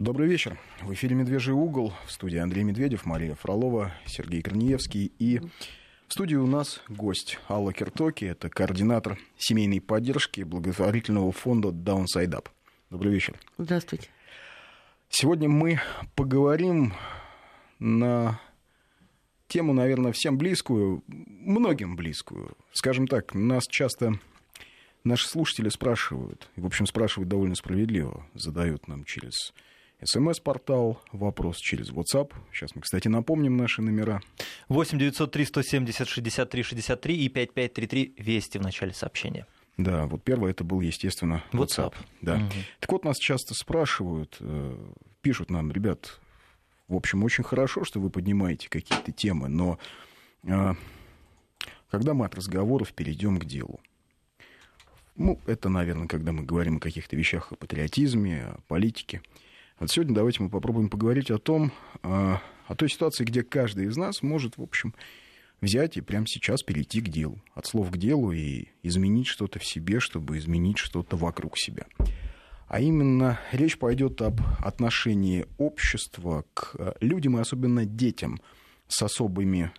Добрый вечер. В эфире «Медвежий угол». В студии Андрей Медведев, Мария Фролова, Сергей Корнеевский. И в студии у нас гость Алла Киртоки. Это координатор семейной поддержки благотворительного фонда Downside Up. Добрый вечер. Здравствуйте. Сегодня мы поговорим на тему, наверное, всем близкую, многим близкую. Скажем так, нас часто наши слушатели спрашивают, и, в общем, спрашивают довольно справедливо, задают нам через СМС-портал, вопрос через WhatsApp. Сейчас мы, кстати, напомним наши номера. 8 903 170 63 63 и 5533 Вести в начале сообщения. Да, вот первое это был, естественно, WhatsApp. WhatsApp. Да. Угу. Так вот, нас часто спрашивают, э, пишут нам, ребят, в общем, очень хорошо, что вы поднимаете какие-то темы, но э, когда мы от разговоров перейдем к делу? Ну, это, наверное, когда мы говорим о каких-то вещах, о патриотизме, о политике. Вот сегодня давайте мы попробуем поговорить о том, э, о той ситуации, где каждый из нас может, в общем, взять и прямо сейчас перейти к делу, от слов к делу и изменить что-то в себе, чтобы изменить что-то вокруг себя. А именно речь пойдет об отношении общества к э, людям и особенно детям с особыми,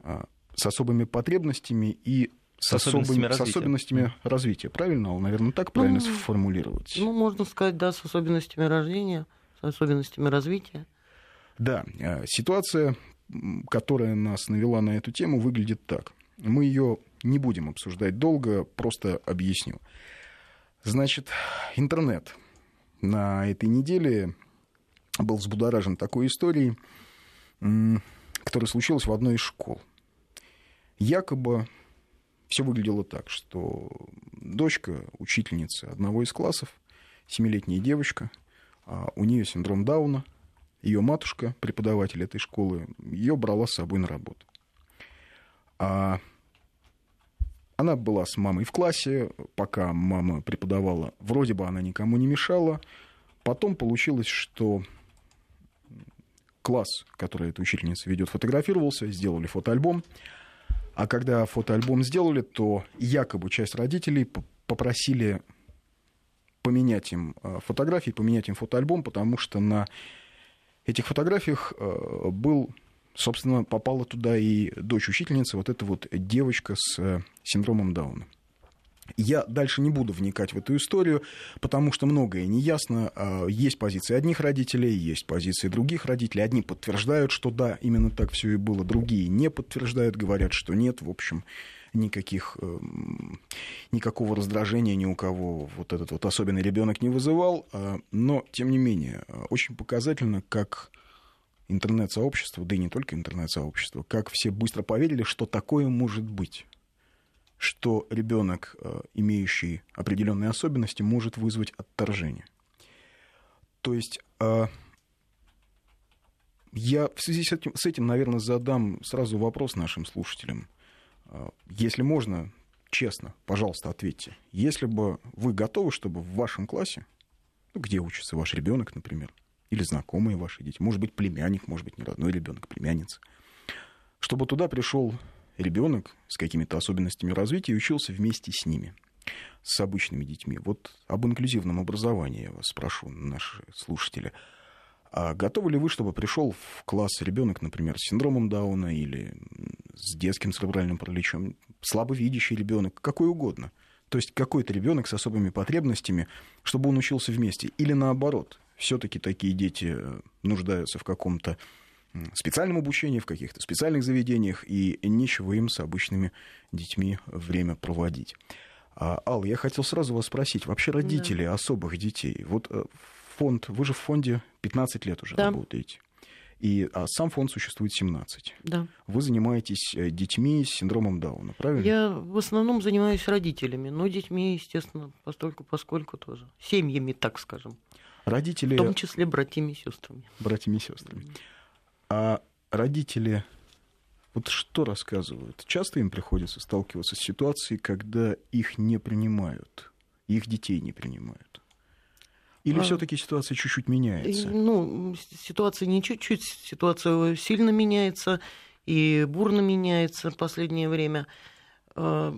э, с особыми потребностями и с, с особыми, развития. С особенностями развития. Правильно, наверное, так правильно ну, сформулировать? Ну, можно сказать, да, с особенностями рождения, особенностями развития. Да, э, ситуация которая нас навела на эту тему, выглядит так. Мы ее не будем обсуждать долго, просто объясню. Значит, интернет на этой неделе был взбудоражен такой историей, которая случилась в одной из школ. Якобы все выглядело так, что дочка учительницы одного из классов, семилетняя девочка, у нее синдром Дауна, ее матушка, преподаватель этой школы, ее брала с собой на работу. А она была с мамой в классе, пока мама преподавала, вроде бы она никому не мешала. Потом получилось, что класс, который эта учительница ведет, фотографировался, сделали фотоальбом. А когда фотоальбом сделали, то якобы часть родителей попросили поменять им э, фотографии, поменять им фотоальбом, потому что на этих фотографиях э, был, собственно, попала туда и дочь учительницы, вот эта вот девочка с э, синдромом Дауна. Я дальше не буду вникать в эту историю, потому что многое неясно. Есть позиции одних родителей, есть позиции других родителей. Одни подтверждают, что да, именно так все и было, другие не подтверждают, говорят, что нет. В общем, никаких, эм, никакого раздражения ни у кого вот этот вот особенный ребенок не вызывал. А, но, тем не менее, очень показательно, как интернет-сообщество, да и не только интернет-сообщество, как все быстро поверили, что такое может быть что ребенок, э, имеющий определенные особенности, может вызвать отторжение. То есть э, я в связи с этим, с этим, наверное, задам сразу вопрос нашим слушателям. А, если можно, честно, пожалуйста, ответьте. Если бы вы готовы, чтобы в вашем классе, ну, где учится ваш ребенок, например, или знакомые ваши дети, может быть, племянник, может быть, не родной ребенок, племянница, чтобы туда пришел ребенок с какими-то особенностями развития и учился вместе с ними, с обычными детьми. Вот об инклюзивном образовании я вас спрошу, наши слушатели – а готовы ли вы, чтобы пришел в класс ребенок, например, с синдромом Дауна или с детским церебральным параличом, слабовидящий ребенок, какой угодно? То есть какой-то ребенок с особыми потребностями, чтобы он учился вместе. Или наоборот, все-таки такие дети э, нуждаются в каком-то специальном обучении, в каких-то специальных заведениях, и нечего им с обычными детьми время проводить. А, Алла, я хотел сразу вас спросить, вообще родители да. особых детей, вот э, фонд, вы же в фонде 15 лет уже да. работаете. И а сам фонд существует 17. Да. Вы занимаетесь э, детьми с синдромом Дауна, правильно? Я в основном занимаюсь родителями, но детьми, естественно, постольку, поскольку тоже. Семьями, так скажем. Родители... В том числе братьями и сестрами. Братьями и сестрами. А родители вот что рассказывают? Часто им приходится сталкиваться с ситуацией, когда их не принимают, их детей не принимают? Или а, все-таки ситуация чуть-чуть меняется? Ну, ситуация не чуть-чуть, ситуация сильно меняется и бурно меняется в последнее время. А,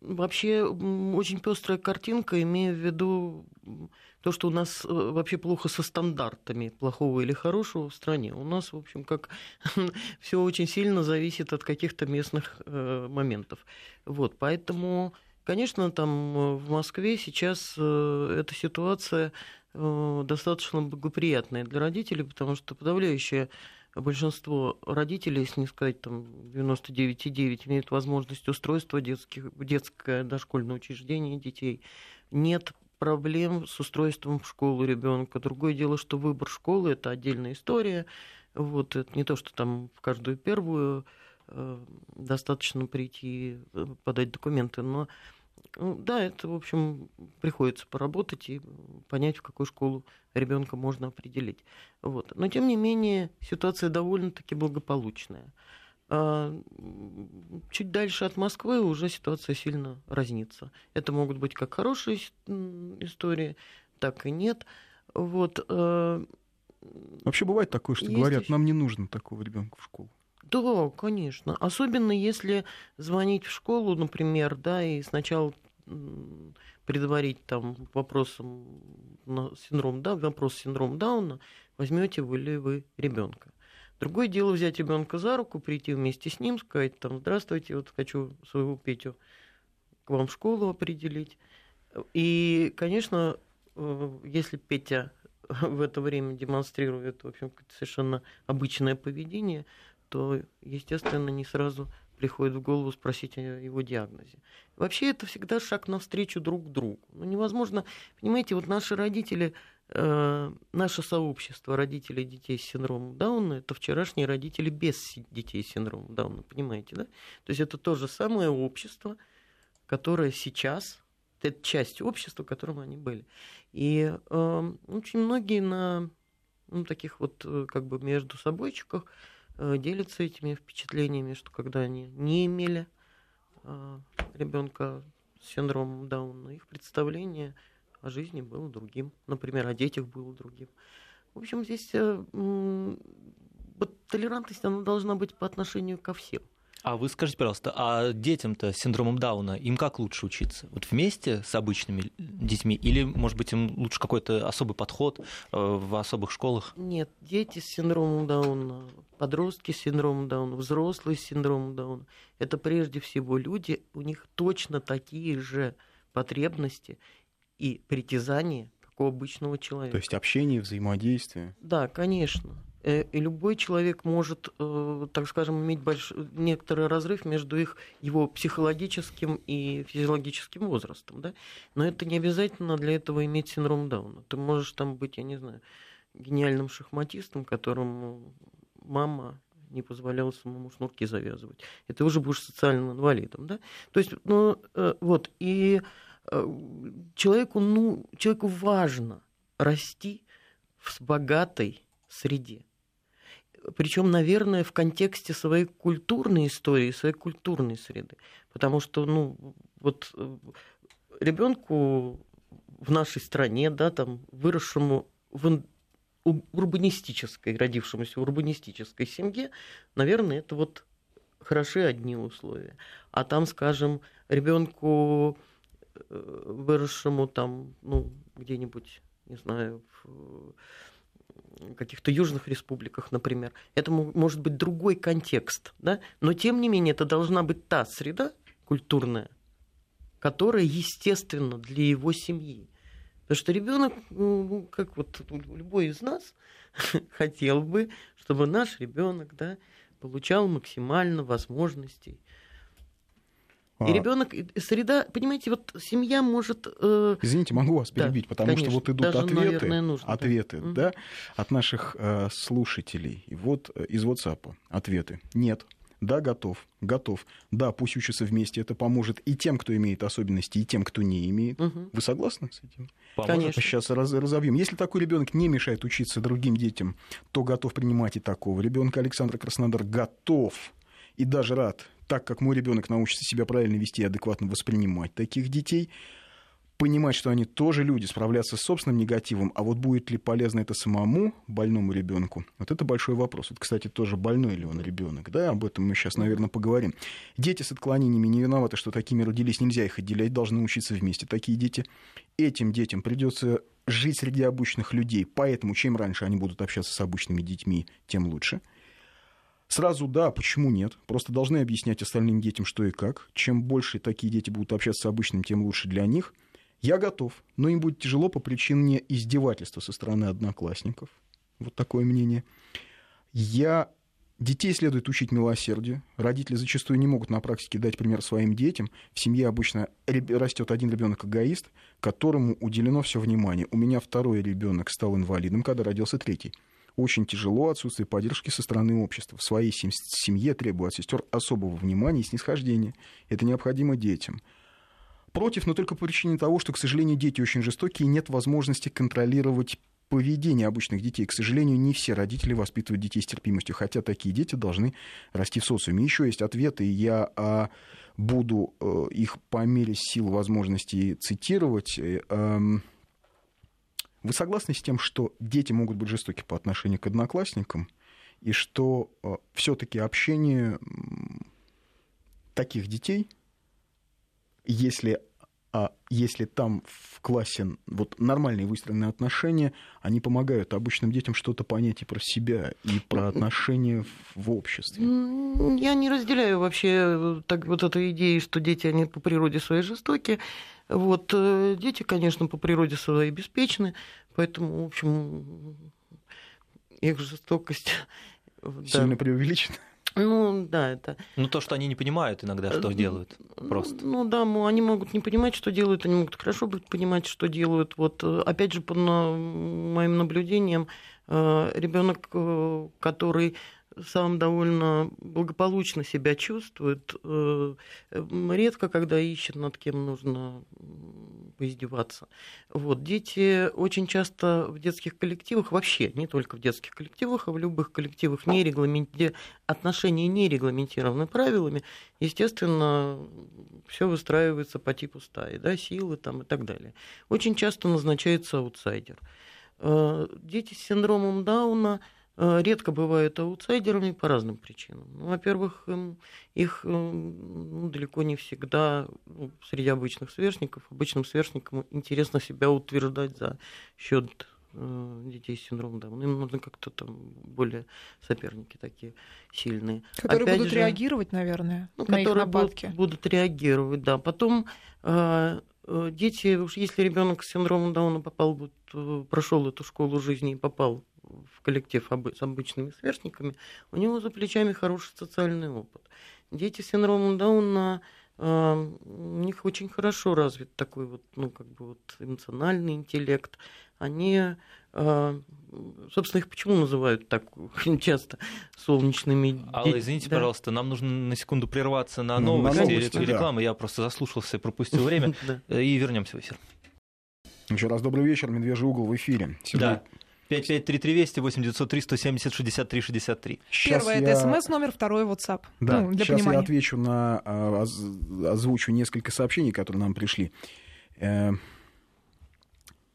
вообще очень пестрая картинка, имея в виду то, что у нас э, вообще плохо со стандартами плохого или хорошего в стране. У нас, в общем, как все очень сильно зависит от каких-то местных э, моментов. Вот, поэтому, конечно, там э, в Москве сейчас эта ситуация достаточно благоприятная для родителей, потому что подавляющее большинство родителей, если не сказать там 99,9, имеют возможность устройства детских, детское дошкольное учреждение детей. Нет проблем с устройством в школу ребенка. Другое дело, что выбор школы это отдельная история. Вот, это не то, что там в каждую первую э, достаточно прийти, э, подать документы, но ну, да, это, в общем, приходится поработать и понять, в какую школу ребенка можно определить. Вот. Но, тем не менее, ситуация довольно-таки благополучная. А, чуть дальше от Москвы уже ситуация сильно разнится. Это могут быть как хорошие истории, так и нет. Вот. А, Вообще бывает такое, что Есть говорят, нам не нужно такого ребенка в школу. Да, конечно. Особенно если звонить в школу, например, да, и сначала предварить там вопросом на синдром, да, вопрос синдром Дауна, возьмете вы ли вы ребенка. Другое дело взять ребенка за руку, прийти вместе с ним, сказать там, здравствуйте, вот хочу своего Петю к вам в школу определить. И, конечно, э, если Петя в это время демонстрирует, в общем, совершенно обычное поведение, то, естественно, не сразу приходит в голову спросить о его диагнозе. Вообще это всегда шаг навстречу друг другу. Ну, невозможно, понимаете, вот наши родители Э, наше сообщество родителей детей с синдромом Дауна это вчерашние родители без детей с синдромом Дауна, понимаете, да? То есть это то же самое общество, которое сейчас, это часть общества, которым они были. И э, очень многие на ну, таких вот э, как бы между собойчиках делятся этими впечатлениями, что когда они не имели э, ребенка с синдромом Дауна, их представление – о жизни было другим, например, о детях было другим. В общем, здесь э, толерантность она должна быть по отношению ко всем. А вы скажите, пожалуйста, а детям-то с синдромом Дауна, им как лучше учиться? Вот вместе с обычными детьми? Или, может быть, им лучше какой-то особый подход э, в особых школах? Нет, дети с синдромом Дауна, подростки с синдромом Дауна, взрослые с синдромом Дауна, это прежде всего люди, у них точно такие же потребности и притязание, как у обычного человека. То есть общение, взаимодействие. Да, конечно. Э, и любой человек может, э, так скажем, иметь больш... некоторый разрыв между их, его психологическим и физиологическим возрастом. Да? Но это не обязательно для этого иметь синдром Дауна. Ты можешь там быть, я не знаю, гениальным шахматистом, которому мама не позволяла самому шнурки завязывать. Это уже будешь социальным инвалидом. Да? То есть, ну, э, вот, и человеку, ну, человеку важно расти в богатой среде. Причем, наверное, в контексте своей культурной истории, своей культурной среды. Потому что, ну, вот э, ребенку в нашей стране, да, там, выросшему в урбанистической, родившемуся в урбанистической семье, наверное, это вот хороши одни условия. А там, скажем, ребенку Э, выросшему там, ну, где-нибудь, не знаю, в каких-то южных республиках, например, это может быть другой контекст, да? но тем не менее это должна быть та среда культурная, которая естественна для его семьи. Потому что ребенок, ну, как вот любой из нас, хотел бы, чтобы наш ребенок да, получал максимально возможностей и а. ребенок, среда, понимаете, вот семья может... Э... Извините, могу вас перебить, да, потому конечно, что вот идут даже, ответы, наверное, нужно, ответы да. Да, от наших э, слушателей. И вот э, из WhatsApp ответы. Нет. Да, готов, готов. Да, пусть учатся вместе, это поможет и тем, кто имеет особенности, и тем, кто не имеет. Угу. Вы согласны с этим? Поможет. Конечно. Сейчас раз, разовьем. Если такой ребенок не мешает учиться другим детям, то готов принимать и такого ребенка. Александр Краснодар готов и даже рад так как мой ребенок научится себя правильно вести и адекватно воспринимать таких детей, понимать, что они тоже люди, справляться с собственным негативом, а вот будет ли полезно это самому больному ребенку, вот это большой вопрос. Вот, кстати, тоже больной ли он ребенок, да, об этом мы сейчас, наверное, поговорим. Дети с отклонениями не виноваты, что такими родились, нельзя их отделять, должны учиться вместе. Такие дети, этим детям придется жить среди обычных людей, поэтому чем раньше они будут общаться с обычными детьми, тем лучше. Сразу да, почему нет? Просто должны объяснять остальным детям, что и как. Чем больше такие дети будут общаться с обычным, тем лучше для них – я готов, но им будет тяжело по причине издевательства со стороны одноклассников. Вот такое мнение. Я Детей следует учить милосердию. Родители зачастую не могут на практике дать пример своим детям. В семье обычно растет один ребенок эгоист, которому уделено все внимание. У меня второй ребенок стал инвалидом, когда родился третий. Очень тяжело отсутствие поддержки со стороны общества. В своей семье требую от сестер особого внимания и снисхождения. Это необходимо детям против, но только по причине того, что, к сожалению, дети очень жестокие, и нет возможности контролировать поведение обычных детей. К сожалению, не все родители воспитывают детей с терпимостью, хотя такие дети должны расти в социуме. Еще есть ответы, и я а, буду а, их по мере сил возможностей цитировать. Вы согласны с тем, что дети могут быть жестоки по отношению к одноклассникам, и что а, все-таки общение таких детей – если а если там в классе вот нормальные выстроенные отношения, они помогают обычным детям что-то понять и про себя, и про отношения в обществе. Я не разделяю вообще э, так, вот эту идею, что дети, они по природе своей жестоки. Вот, э, дети, конечно, по природе своей беспечны, поэтому, в общем, их жестокость... Сильно да. преувеличена. Ну, да, это... Ну, то, что они не понимают иногда, что делают, просто. Ну, да, они могут не понимать, что делают, они могут хорошо понимать, что делают. Вот, э, опять же, по моим наблюдениям, э, ребенок, э, который сам довольно благополучно себя чувствует. Э, редко, когда ищет, над кем нужно поиздеваться. Вот. Дети очень часто в детских коллективах, вообще не только в детских коллективах, а в любых коллективах, не регламент... где отношения не регламентированы правилами, естественно, все выстраивается по типу стаи, да, силы там и так далее. Очень часто назначается аутсайдер. Э, дети с синдромом Дауна – редко бывают аутсайдерами по разным причинам. Ну, во-первых, их ну, далеко не всегда ну, среди обычных сверстников. Обычным сверстникам интересно себя утверждать за счет э, детей с синдромом Дауна. Им нужно как-то там более соперники такие сильные. Которые Опять будут же, реагировать, наверное, ну, на которые их. Будут, будут реагировать, да. Потом э, дети, уж если ребенок с синдромом Дауна попал, вот, прошел эту школу жизни и попал в коллектив с обычными сверстниками, у него за плечами хороший социальный опыт. Дети с синдромом Дауна а, у них очень хорошо развит такой вот, ну, как бы вот эмоциональный интеллект. Они, а, собственно, их почему называют так часто солнечными? Алла, извините, да? пожалуйста, нам нужно на секунду прерваться на новости, на новости рекламы. Да. Я просто заслушался, пропустил время. И вернемся в эфир. Еще раз добрый вечер, Медвежий угол в эфире. Да. 5533 Вести, 8903 170 63 63. Первое я... это смс, номер второй WhatsApp. Да, ну, для сейчас понимания. я отвечу на, а, озвучу несколько сообщений, которые нам пришли. Э,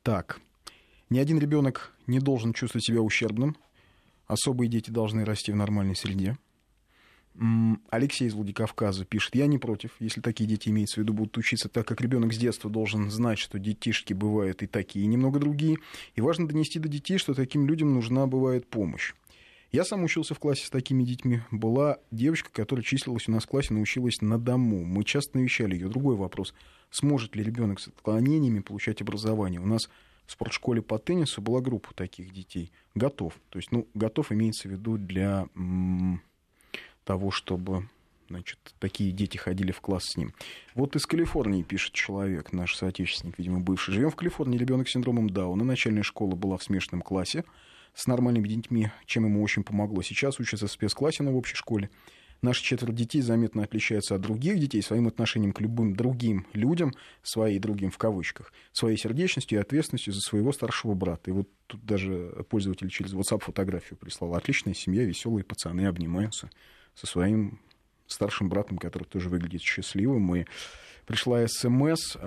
так, ни один ребенок не должен чувствовать себя ущербным. Особые дети должны расти в нормальной среде. Алексей из Владикавказа пишет, я не против, если такие дети имеются в виду, будут учиться, так как ребенок с детства должен знать, что детишки бывают и такие, и немного другие. И важно донести до детей, что таким людям нужна бывает помощь. Я сам учился в классе с такими детьми. Была девочка, которая числилась у нас в классе, научилась на дому. Мы часто навещали ее. Другой вопрос. Сможет ли ребенок с отклонениями получать образование? У нас в спортшколе по теннису была группа таких детей. Готов. То есть, ну, готов имеется в виду для того, чтобы значит, такие дети ходили в класс с ним. Вот из Калифорнии пишет человек, наш соотечественник, видимо, бывший. Живем в Калифорнии, ребенок с синдромом Дауна. Начальная школа была в смешанном классе с нормальными детьми, чем ему очень помогло. Сейчас учится в спецклассе, но в общей школе. Наши четверо детей заметно отличаются от других детей своим отношением к любым другим людям, своей другим в кавычках, своей сердечностью и ответственностью за своего старшего брата. И вот тут даже пользователь через WhatsApp фотографию прислал. Отличная семья, веселые пацаны обнимаются со своим старшим братом, который тоже выглядит счастливым. И пришла смс.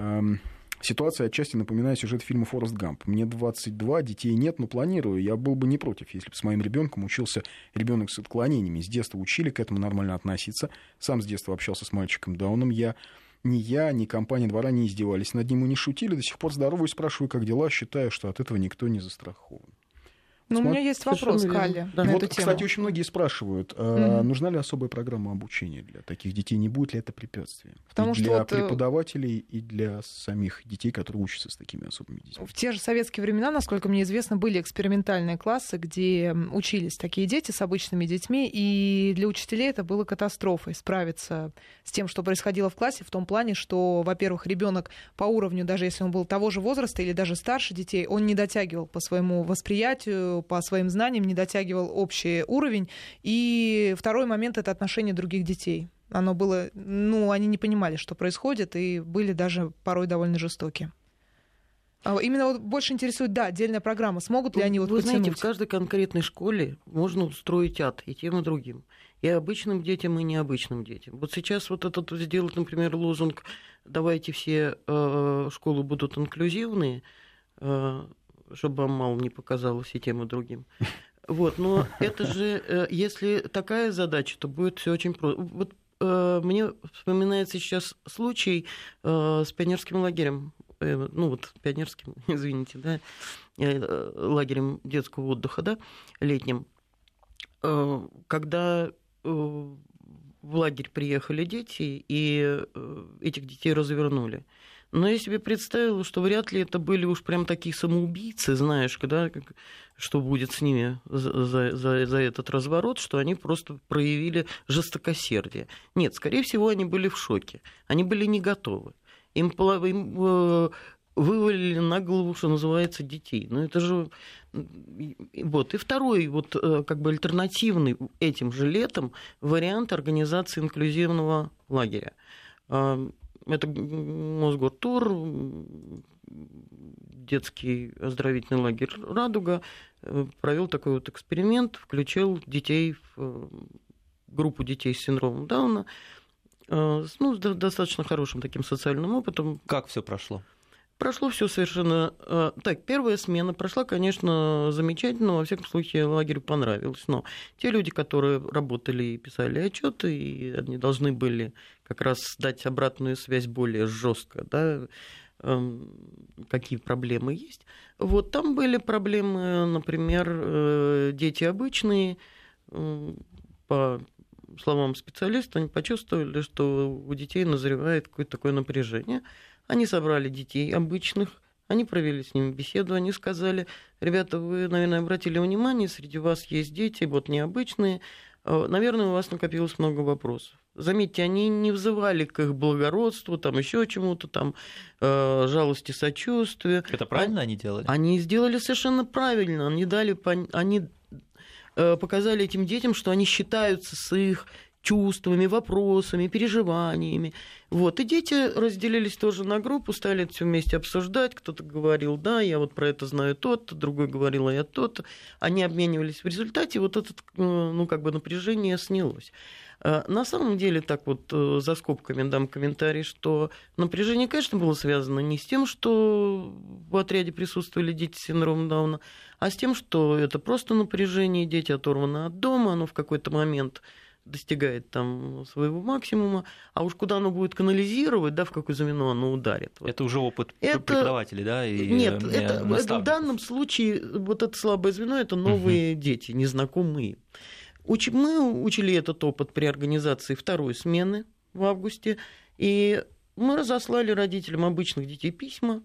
Ситуация отчасти напоминает сюжет фильма «Форест Гамп». Мне 22, детей нет, но планирую. Я был бы не против, если бы с моим ребенком учился ребенок с отклонениями. С детства учили к этому нормально относиться. Сам с детства общался с мальчиком Дауном. Я ни я, ни компания двора не издевались над ним и не шутили. До сих пор здороваюсь, спрашиваю, как дела. Считаю, что от этого никто не застрахован. Ну, у меня есть вопрос, Калли, да. на вот, эту тему. Кстати, очень многие спрашивают, а, нужна ли особая программа обучения для таких детей, не будет ли это препятствием? Потому и что для вот... Э, преподавателей и для самих детей, которые учатся с такими особыми детьми. В те же советские времена, насколько мне известно, были экспериментальные классы, где учились такие дети с обычными детьми, и для учителей это было катастрофой справиться с тем, что происходило в классе, в том плане, что, во-первых, ребенок по уровню, даже если он был того же возраста или даже старше детей, он не дотягивал по своему восприятию, по своим знаниям не дотягивал общий уровень. И второй момент — это отношение других детей. Оно было, ну, они не понимали, что происходит, и были даже порой довольно жестоки. А именно вот больше интересует, да, отдельная программа. Смогут ли они вот Вы потянуть? знаете, в каждой конкретной школе можно устроить ад и тем, и другим. И обычным детям, и необычным детям. Вот сейчас вот этот сделать, например, лозунг «давайте все э, школы будут инклюзивные», э, чтобы вам мало не показалось и тем, и другим. Вот, но это же, э, если такая задача, то будет все очень просто. Вот э, мне вспоминается сейчас случай э, с пионерским лагерем, ну вот пионерским, извините, да, лагерем детского отдыха, да, летним, когда в лагерь приехали дети, и этих детей развернули. Но я себе представила, что вряд ли это были уж прям такие самоубийцы, знаешь, когда, что будет с ними за, за, за этот разворот, что они просто проявили жестокосердие. Нет, скорее всего, они были в шоке. Они были не готовы. Им, им э, вывалили на голову, что называется, детей. Ну, это же... Вот. И второй, вот, э, как бы альтернативный этим же летом вариант организации инклюзивного лагеря это Мосгортур, детский оздоровительный лагерь «Радуга» э, провел такой вот эксперимент, включил детей в э, группу детей с синдромом Дауна, э, ну, с достаточно хорошим таким социальным опытом. Как все прошло? Прошло все совершенно... Э, так, первая смена прошла, конечно, замечательно, во всяком случае, лагерю понравилось. Но те люди, которые работали и писали отчеты, и они должны были как раз дать обратную связь более жестко, да, эм, какие проблемы есть. Вот там были проблемы, например, э, дети обычные, по словам специалиста, они почувствовали, что у детей назревает какое-то такое напряжение – они собрали детей обычных, они провели с ними беседу, они сказали, ребята, вы, наверное, обратили внимание, среди вас есть дети, вот необычные, э, наверное, у вас накопилось много вопросов. Заметьте, они не взывали к их благородству, там еще чему-то, там э, жалости, сочувствию. Это правильно они, они делали? Они сделали совершенно правильно. Они дали, они э, показали этим детям, что они считаются с их чувствами, вопросами, переживаниями. Вот. И дети разделились тоже на группу, стали все вместе обсуждать. Кто-то говорил, да, я вот про это знаю тот, другой говорил, а я тот. Они обменивались в результате, вот это э, ну, как бы напряжение снялось. А на самом деле, так вот э, за скобками дам комментарий, что напряжение, конечно, было связано не с тем, что в отряде присутствовали дети с синдромом Дауна, а с тем, что это просто напряжение, дети оторваны от дома, оно в какой-то момент достигает там своего максимума, а уж куда оно будет канализировать, да, в какое звено оно ударит. Это уже опыт это... преподавателей, да? И Нет, э, это, это в данном случае вот это слабое звено это новые угу. дети, незнакомые. Уч... Мы учили этот опыт при организации второй смены в августе, и мы разослали родителям обычных детей письма,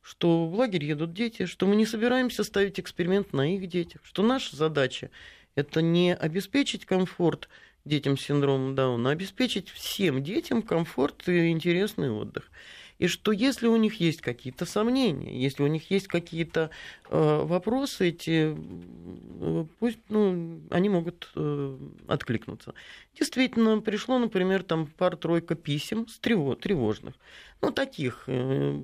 что в лагерь едут дети, что мы не собираемся ставить эксперимент на их детях, что наша задача это не обеспечить комфорт детям с синдромом Дауна, а обеспечить всем детям комфорт и интересный отдых. И что если у них есть какие-то сомнения, если у них есть какие-то э, вопросы, эти, э, пусть ну, они могут э, откликнуться. Действительно, пришло, например, там пара-тройка писем с тревожных. Ну, таких. Э,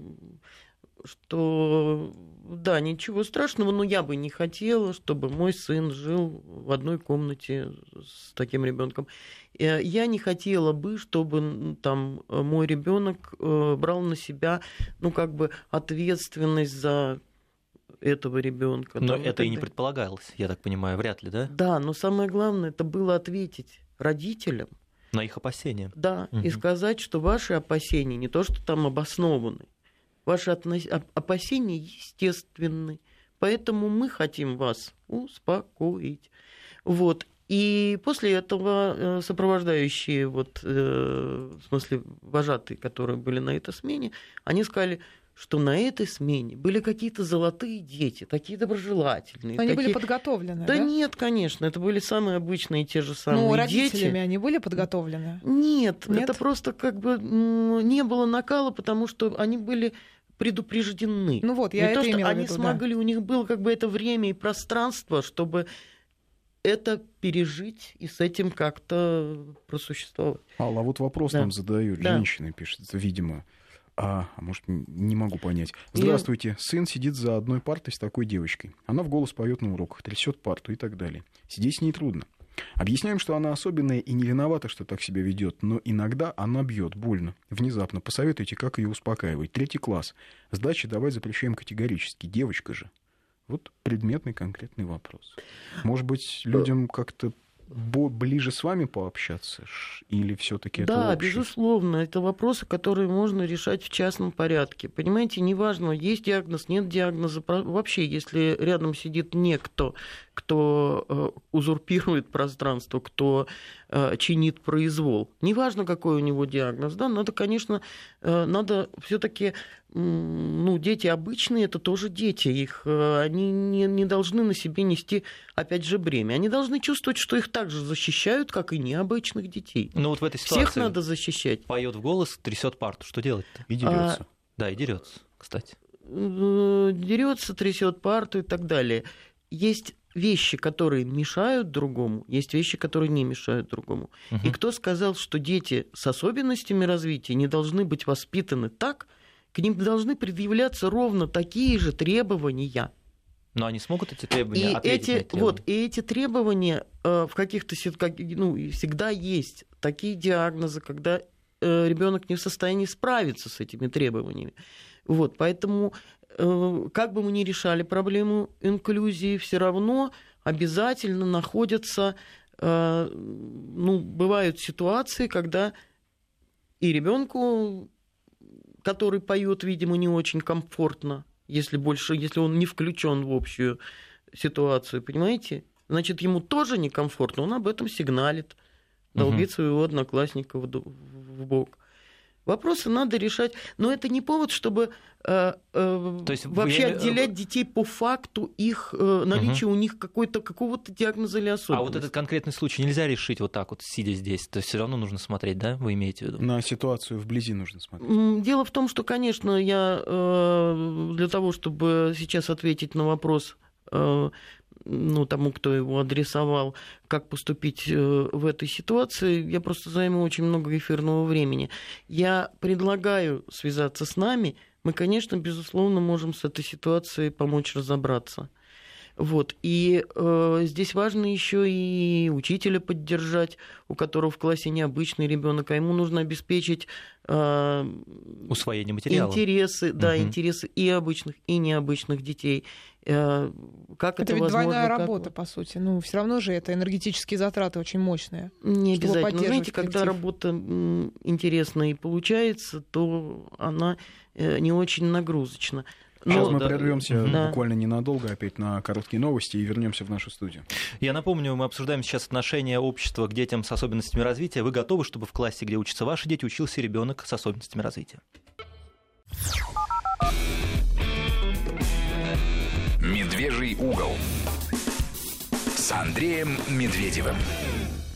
что да, ничего страшного, но я бы не хотела, чтобы мой сын жил в одной комнате с таким ребенком. Э, я не хотела бы, чтобы там мой ребенок э, брал на себя, ну, как бы ответственность за этого ребенка. Но это и не предполагалось, я так понимаю, вряд ли, да? Да, но самое главное, это было ответить родителям. На их опасения. Да, угу. и сказать, что ваши опасения не то, что там обоснованы, ваши опасения естественны. Поэтому мы хотим вас успокоить. Вот. И после этого э, сопровождающие, вот, э, в смысле, вожатые, которые были на этой смене, они сказали, что на этой смене были какие-то золотые дети, такие доброжелательные. Но они такие... были подготовлены, да? Да нет, конечно, это были самые обычные те же самые ну, дети. родителями они были подготовлены? Нет, нет, это просто как бы не было накала, потому что они были предупреждены. Ну вот, я Не это то, что имела они в виду, смогли, да. у них было как бы это время и пространство, чтобы это пережить и с этим как-то просуществовать. Алла, а вот вопрос Да. нам задают. Да. Женщины пишет, видимо. А, а может, не могу понять. Здравствуйте. Сын сидит за одной партой с такой девочкой. Она в голос поет на уроках, трясет парту и так далее. Сидеть с ней трудно. Объясняем, что она особенная и не виновата, что так себя ведет, но иногда она бьет больно, внезапно. Посоветуйте, как ее успокаивать. Третий класс. Сдачи давать запрещаем категорически. Девочка же. Вот предметный конкретный вопрос. Может быть, людям как-то ближе с вами пообщаться? Или все-таки это Да, общий? безусловно, это вопросы, которые можно решать в частном порядке. Понимаете, неважно, есть диагноз, нет диагноза. Вообще, если рядом сидит некто, кто э, узурпирует пространство, кто э, чинит произвол, неважно, какой у него диагноз, да, надо, конечно, э, надо все-таки, ну, дети обычные, это тоже дети, их, э, они не, не должны на себе нести, опять же, бремя. Они должны чувствовать, что их так же защищают, как и необычных детей. Ну вот в этой ситуации Всех надо защищать. поет в голос, трясет парту. Что делать-то? И дерется. Да, и дерется, кстати. Э, Дерется, трясет парту и так далее. Есть вещи, которые мешают другому, есть вещи, которые не мешают другому. И Мгм. кто сказал, что дети с особенностями развития не должны быть воспитаны так, к ним должны предъявляться ровно такие же требования. Но они смогут эти требования И ответить эти, требования? вот, и эти требования э, в каких-то ну, всегда есть такие диагнозы, когда ребенок не в состоянии справиться с этими требованиями. Вот, поэтому э, как бы мы ни решали проблему инклюзии, все равно обязательно находятся, э, ну, бывают ситуации, когда и ребенку, который поет, видимо, не очень комфортно, если больше, если он не включен в общую ситуацию, понимаете? Значит, ему тоже некомфортно, он об этом сигналит, долбит своего одноклассника в, в бок. Вопросы надо решать, но это не повод, чтобы э, э, То есть вообще э, отделять детей по факту их э, наличия у них какой-то какого-то диагноза или А особенности. вот этот конкретный случай нельзя решить вот так вот, сидя здесь. То есть все равно нужно смотреть, да? Вы имеете в виду? На ситуацию вблизи нужно смотреть. Дело в том, что, конечно, я э, для того, чтобы сейчас ответить на вопрос э, ну, тому, кто его адресовал, как поступить э, в этой ситуации, я просто займу очень много эфирного времени. Я предлагаю связаться с нами. Мы, конечно, безусловно, можем с этой ситуацией помочь разобраться. Вот. И э, здесь важно еще и учителя поддержать, у которого в классе необычный ребенок, а ему нужно обеспечить э, Усвоение материала. интересы, да, интересы и обычных, и необычных детей. Э, Как Это это, ведь возможно? двойная как- работа, по сути. Ну, все равно же это энергетические затраты очень мощные. Не обязательно. Знаете, когда коллектив. работа м, интересная и получается, то она э, не очень нагрузочна. Сейчас Но- мы да. прервемся. Да. буквально ненадолго опять на короткие новости и вернемся в нашу студию. Я напомню, мы обсуждаем сейчас отношение общества к детям с особенностями развития. Вы готовы, чтобы в классе, где учатся ваши дети, учился ребенок с особенностями развития? Медвежий угол с Андреем Медведевым.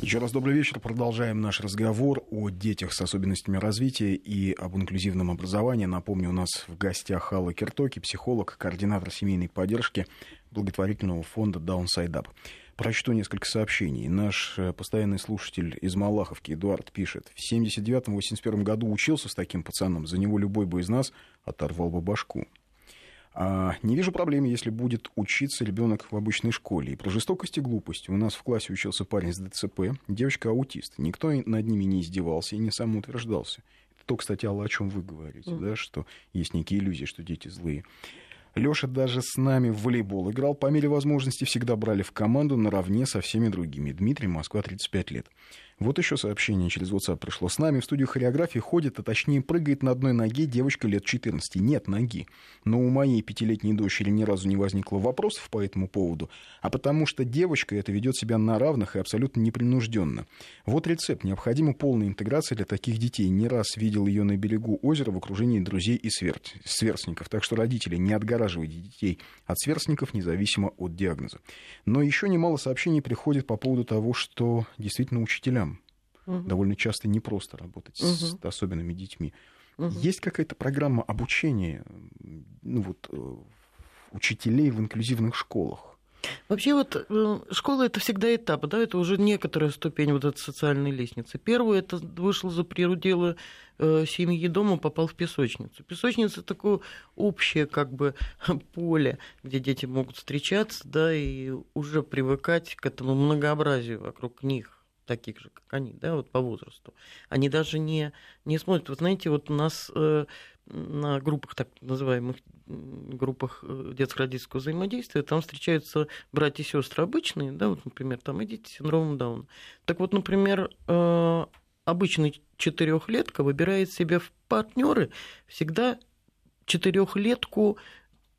Еще раз добрый вечер. Продолжаем наш разговор о детях с особенностями развития и об инклюзивном образовании. Напомню, у нас в гостях Алла Киртоки, психолог, координатор семейной поддержки благотворительного фонда Downside Up. Прочту несколько сообщений. Наш э, постоянный слушатель из Малаховки Эдуард пишет. В 79-81 году учился с таким пацаном. За него любой бы из нас оторвал бы башку. А не вижу проблем, если будет учиться ребенок в обычной школе. И про жестокость и глупость. У нас в классе учился парень с ДЦП, девочка аутист. Никто над ними не издевался и не самоутверждался. Это то, кстати, Алла, о чем вы говорите, mm. да, что есть некие иллюзии, что дети злые. Леша даже с нами в волейбол играл. По мере возможности всегда брали в команду наравне со всеми другими. Дмитрий, Москва, 35 лет. Вот еще сообщение через WhatsApp пришло. С нами в студию хореографии ходит, а точнее прыгает на одной ноге девочка лет 14. Нет ноги. Но у моей пятилетней дочери ни разу не возникло вопросов по этому поводу, а потому что девочка это ведет себя на равных и абсолютно непринужденно. Вот рецепт. Необходима полная интеграция для таких детей. Не раз видел ее на берегу озера в окружении друзей и сверт... сверстников. Так что родители, не отгораживайте детей от сверстников, независимо от диагноза. Но еще немало сообщений приходит по поводу того, что действительно учителям угу. довольно часто непросто работать угу. с особенными детьми. Угу. Есть какая-то программа обучения ну, вот, э, учителей в инклюзивных школах? Вообще вот э, школа это всегда этап, да, это уже некоторая ступень вот этой социальной лестницы. Первый это вышел за пределы э, семьи дома, попал в песочницу. Песочница такое общее как бы поле, где дети могут встречаться, да, и уже привыкать к этому многообразию вокруг них таких же, как они, да, вот по возрасту. Они даже не, не смотрят. Вы знаете, вот у нас э, на группах, так называемых группах э, детско-родительского взаимодействия, там встречаются братья и сестры обычные, да, вот, например, там и дети с синдромом Дауна. Так вот, например, э, обычный четырехлетка выбирает себе в партнеры всегда четырехлетку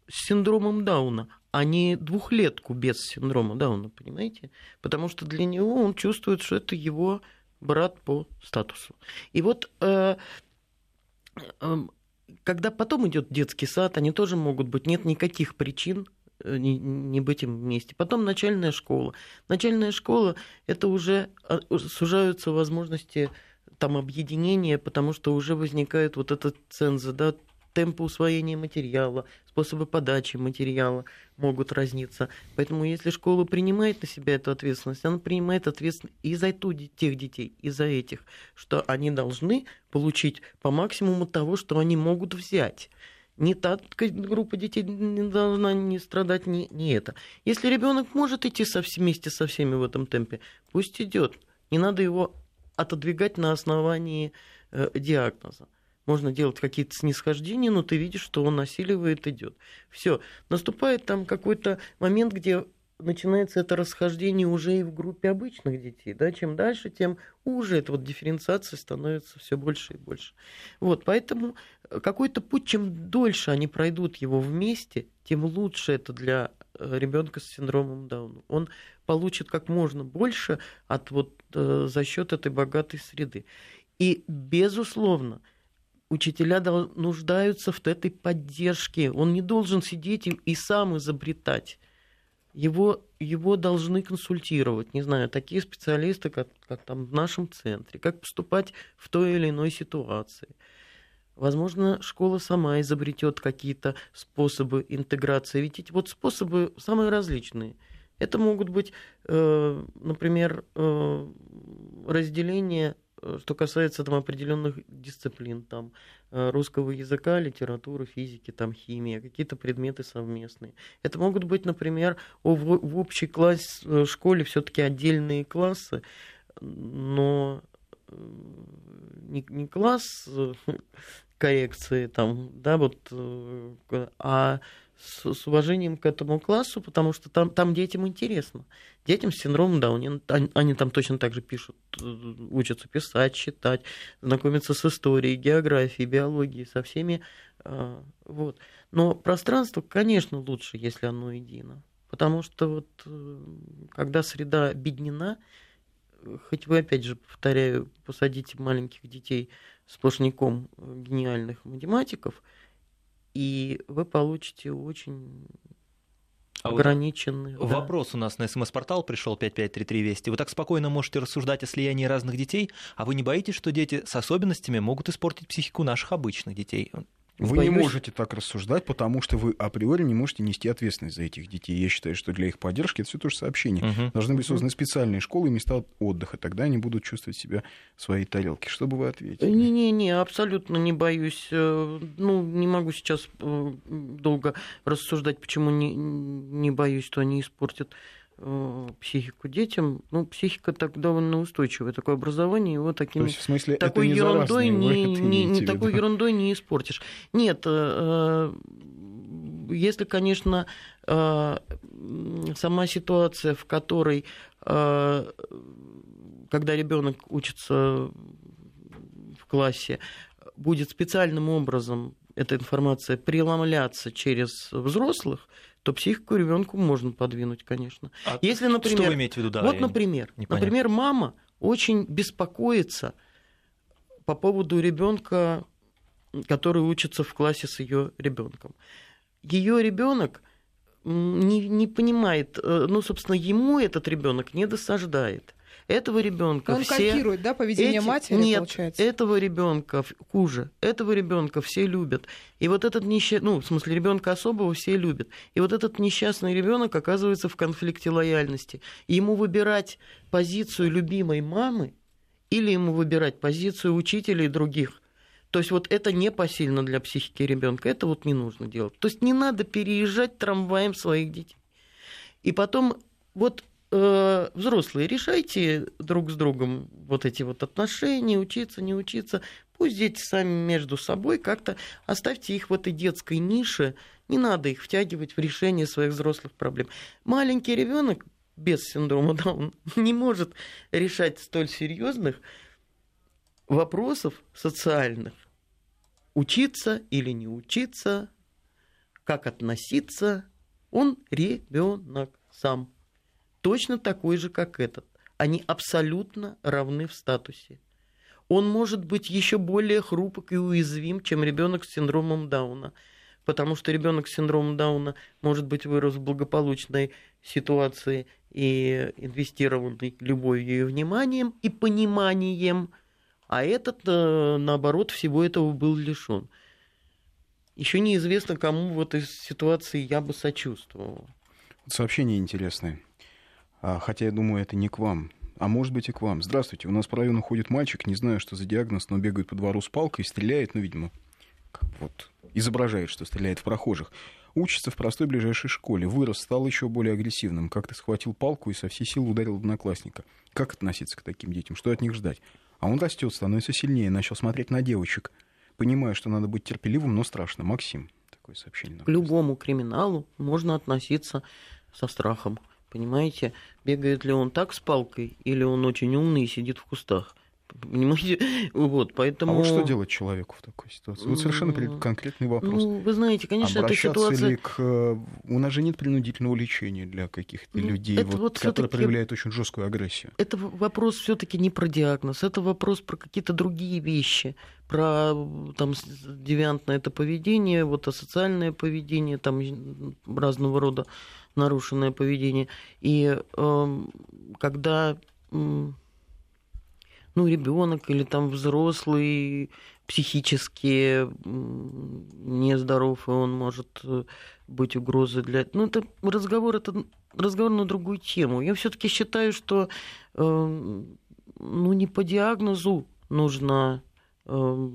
с синдромом Дауна, а не двухлетку без синдрома Дауна, понимаете? Потому что для него он чувствует, что это его брат по статусу. И вот э, э, когда потом идет детский сад, они тоже могут быть, нет никаких причин э, не, не быть им вместе. Потом начальная школа. Начальная школа это уже э, сужаются возможности там объединения, потому что уже возникает вот этот ценз, да, темпы усвоения материала, способы подачи материала могут разниться. Поэтому если школа принимает на себя эту ответственность, она принимает ответственность и за ту, тех детей, и за этих, что они должны получить по максимуму того, что они могут взять. Не та группа детей не должна не страдать, не, не это. Если ребенок может идти со, вместе со всеми в этом темпе, пусть идет. Не надо его отодвигать на основании э, диагноза можно делать какие-то снисхождения, но ты видишь, что он насиливает, идет. Все. Наступает там какой-то момент, где начинается это расхождение уже и в группе обычных детей. Да? Чем дальше, тем уже эта вот дифференциация становится все больше и больше. Вот, поэтому какой-то путь, чем дольше они пройдут его вместе, тем лучше это для э, ребенка с синдромом Дауна. Он получит как можно больше от вот, э, за счет этой богатой среды. И, безусловно, учителя нуждаются в этой поддержке. Он не должен сидеть и, сам изобретать. Его, его должны консультировать, не знаю, такие специалисты, как, как там в нашем центре, как поступать в той или иной ситуации. Возможно, школа сама изобретет какие-то способы интеграции. Ведь эти вот способы самые различные. Это могут быть, э, например, э, разделение что касается там определенных дисциплин, там э, русского языка, литературы, физики, там химия, какие-то предметы совместные. Это могут быть, например, в, в общей класс, э, школе все-таки отдельные классы, но не, не класс коррекции, там, да, вот, а с, с уважением к этому классу, потому что там, там детям интересно. Детям с синдромом Дауни, они, они там точно так же пишут, э, учатся писать, читать, знакомятся с историей, географией, биологией, со всеми. Э, вот. Но пространство, конечно, лучше, если оно едино. Потому что вот э, когда среда объединена, хоть вы, опять же, повторяю, посадите маленьких детей сплошняком гениальных математиков – и вы получите очень а ограниченный. Вот да. Вопрос у нас на СМС-портал пришел 5533 Вести. Вы так спокойно можете рассуждать о слиянии разных детей, а вы не боитесь, что дети с особенностями могут испортить психику наших обычных детей? Вы Боюсь. не можете так рассуждать, потому что вы априори не можете нести ответственность за этих детей. Я считаю, что для их поддержки это все то же сообщение. Мгм. Должны быть созданы специальные школы и места отдыха. Тогда они будут чувствовать себя в своей тарелке. Что бы вы ответили? Не-не-не, абсолютно не боюсь. Э, Ну, не могу сейчас э, долго рассуждать, почему не, не боюсь, что они испортят психику детям. Ну, психика так довольно устойчивая. Такое образование его таким есть, в смысле, такой не ерундой не, не- не такой ерундой не испортишь. Нет, э, если, конечно, э, сама ситуация, в которой, э, когда ребенок учится в классе, будет специальным образом эта информация преломляться через взрослых, то психику ребенку можно подвинуть, конечно. А Если, Что например, вы имеете в виду? Да, вот, например, непонятно. например, мама очень беспокоится по поводу ребенка, который учится в классе с ее ребенком. Ее ребенок не, не понимает, э, ну, собственно, ему этот ребенок не досаждает. Этого ребенка Он все... копирует, да, поведение Эти- матери, Нет, получается? этого ребенка хуже. Этого ребенка все любят. И вот этот несчастный, ну, в смысле, ребенка особого все любят. И вот этот несчастный ребенок оказывается в конфликте лояльности. И ему выбирать позицию любимой мамы или ему выбирать позицию учителя и других. То есть вот это не посильно для психики ребенка. Это вот не нужно делать. То есть не надо переезжать трамваем своих детей. И потом вот э, взрослые, решайте друг с другом вот эти вот отношения, учиться, не учиться. Пусть дети сами между собой как-то оставьте их в этой детской нише. Не надо их втягивать в решение своих взрослых проблем. Маленький ребенок без синдрома Дауна не может решать столь серьезных вопросов социальных. Учиться или не учиться, как относиться. Он ребенок сам точно такой же, как этот. Они абсолютно равны в статусе. Он может быть еще более хрупок и уязвим, чем ребенок с синдромом Дауна. Потому что ребенок с синдромом Дауна может быть вырос в благополучной ситуации и инвестированный любовью и вниманием и пониманием, а этот, э, наоборот, всего этого был лишен. Еще неизвестно, кому в этой ситуации я бы сочувствовал. Сообщение интересное. А, хотя я думаю, это не к вам. А может быть и к вам. Здравствуйте, у нас по району ходит мальчик, не знаю, что за диагноз, но бегает по двору с палкой и стреляет, ну, видимо, вот, изображает, что стреляет в прохожих. Учится в простой ближайшей школе. Вырос, стал еще более агрессивным. Как-то схватил палку и со всей силы ударил одноклассника. Как относиться к таким детям? Что от них ждать? А он растет, становится сильнее, начал смотреть на девочек. Понимаю, что надо быть терпеливым, но страшно. Максим, такое сообщение. К любому криминалу можно относиться со страхом. Понимаете, бегает ли он так с палкой, или он очень умный и сидит в кустах. Понимаете? Вот, поэтому... А вот что делать человеку в такой ситуации? Вот совершенно конкретный вопрос. Ну, вы знаете, конечно, эта ситуация... ли к... э, У нас же нет принудительного лечения для каких-то Ну, людей, это вот, вот которые проявляют очень жесткую агрессию. Это вопрос все-таки не про диагноз, это вопрос про какие-то другие вещи, про там девиантное это поведение, вот асоциальное поведение, там разного рода нарушенное поведение. И эм, когда м, ну, ребенок или там взрослый психически нездоров, и он может э, быть угрозой для... Ну, это разговор, это разговор на другую тему. Я все-таки считаю, что э, ну, не по диагнозу нужно э,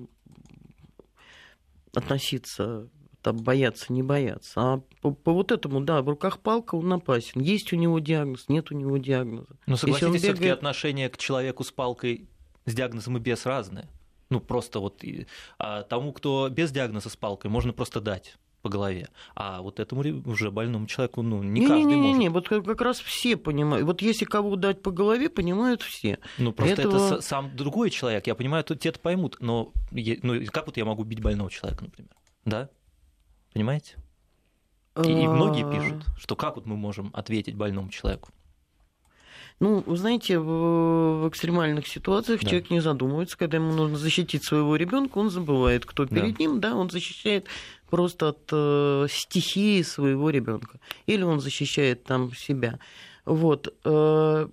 относиться, там, бояться, не бояться. А по, по вот этому, да, в руках палка, он опасен. Есть у него диагноз, нет у него диагноза. Но он согласитесь, все-таки бегает- отношение к человеку с палкой с диагнозом и без разное. Ну, просто вот и- а тому, кто без диагноза с палкой, можно просто дать по голове. А вот этому уже больному человеку, ну, не, каждый не, не, может. не, вот как, раз все понимают. Вот если кого дать по голове, понимают все. Ну, просто этого- это сам другой человек. Я понимаю, тут те это поймут. Но ну, как вот я могу бить больного человека, например? Да? Понимаете? И, и многие А, пишут, что как вот мы можем ответить больному человеку. Ну, вы знаете, в, в экстремальных ситуациях Да. человек не задумывается, когда ему нужно защитить своего ребенка, он забывает, кто Да. перед ним, да, он защищает просто от э, стихии своего ребенка. Или он защищает там себя. Вот. э,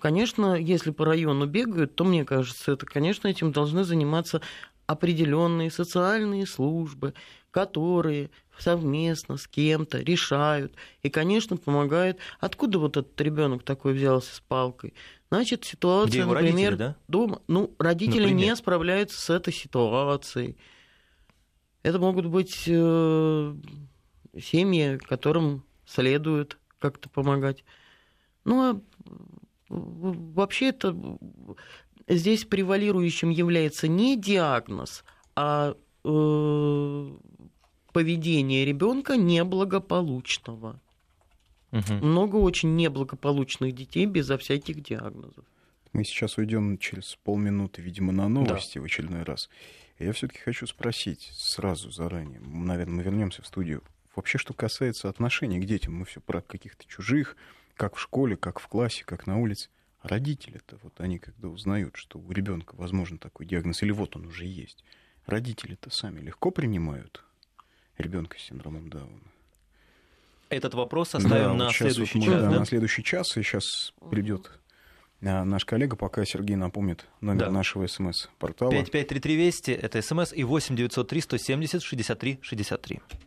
Конечно, если по району бегают, то, мне кажется, это, конечно, этим должны заниматься определенные социальные службы, которые совместно с кем-то решают и, конечно, помогают. Откуда вот этот ребенок такой взялся с палкой? Значит, ситуация, Где его например, родители, да? дома. Ну, родители Например. не справляются с этой ситуацией. Это могут быть э, семьи, которым следует как-то помогать. Ну, а вообще это здесь превалирующим является не диагноз, а э, поведение ребенка неблагополучного. Мгм. Много очень неблагополучных детей безо всяких диагнозов. Мы сейчас уйдем через полминуты, видимо, на новости в очередной раз. Я все-таки хочу спросить сразу заранее. Наверное, мы вернемся в студию. Вообще, что касается отношений к детям, мы все про каких-то чужих, как в школе, как в классе, как на улице. А родители-то, вот они когда узнают, что у ребенка возможен такой диагноз, или вот он уже есть, родители-то сами легко принимают ребенка с синдромом Дауна. Этот вопрос Да, оставим вот на вот следующий мы, час, да, да? на следующий час, и сейчас придет наш коллега, пока Сергей напомнит номер Да. нашего смс-портала. 5533 Вести, это смс, и 8 903 170 63 63.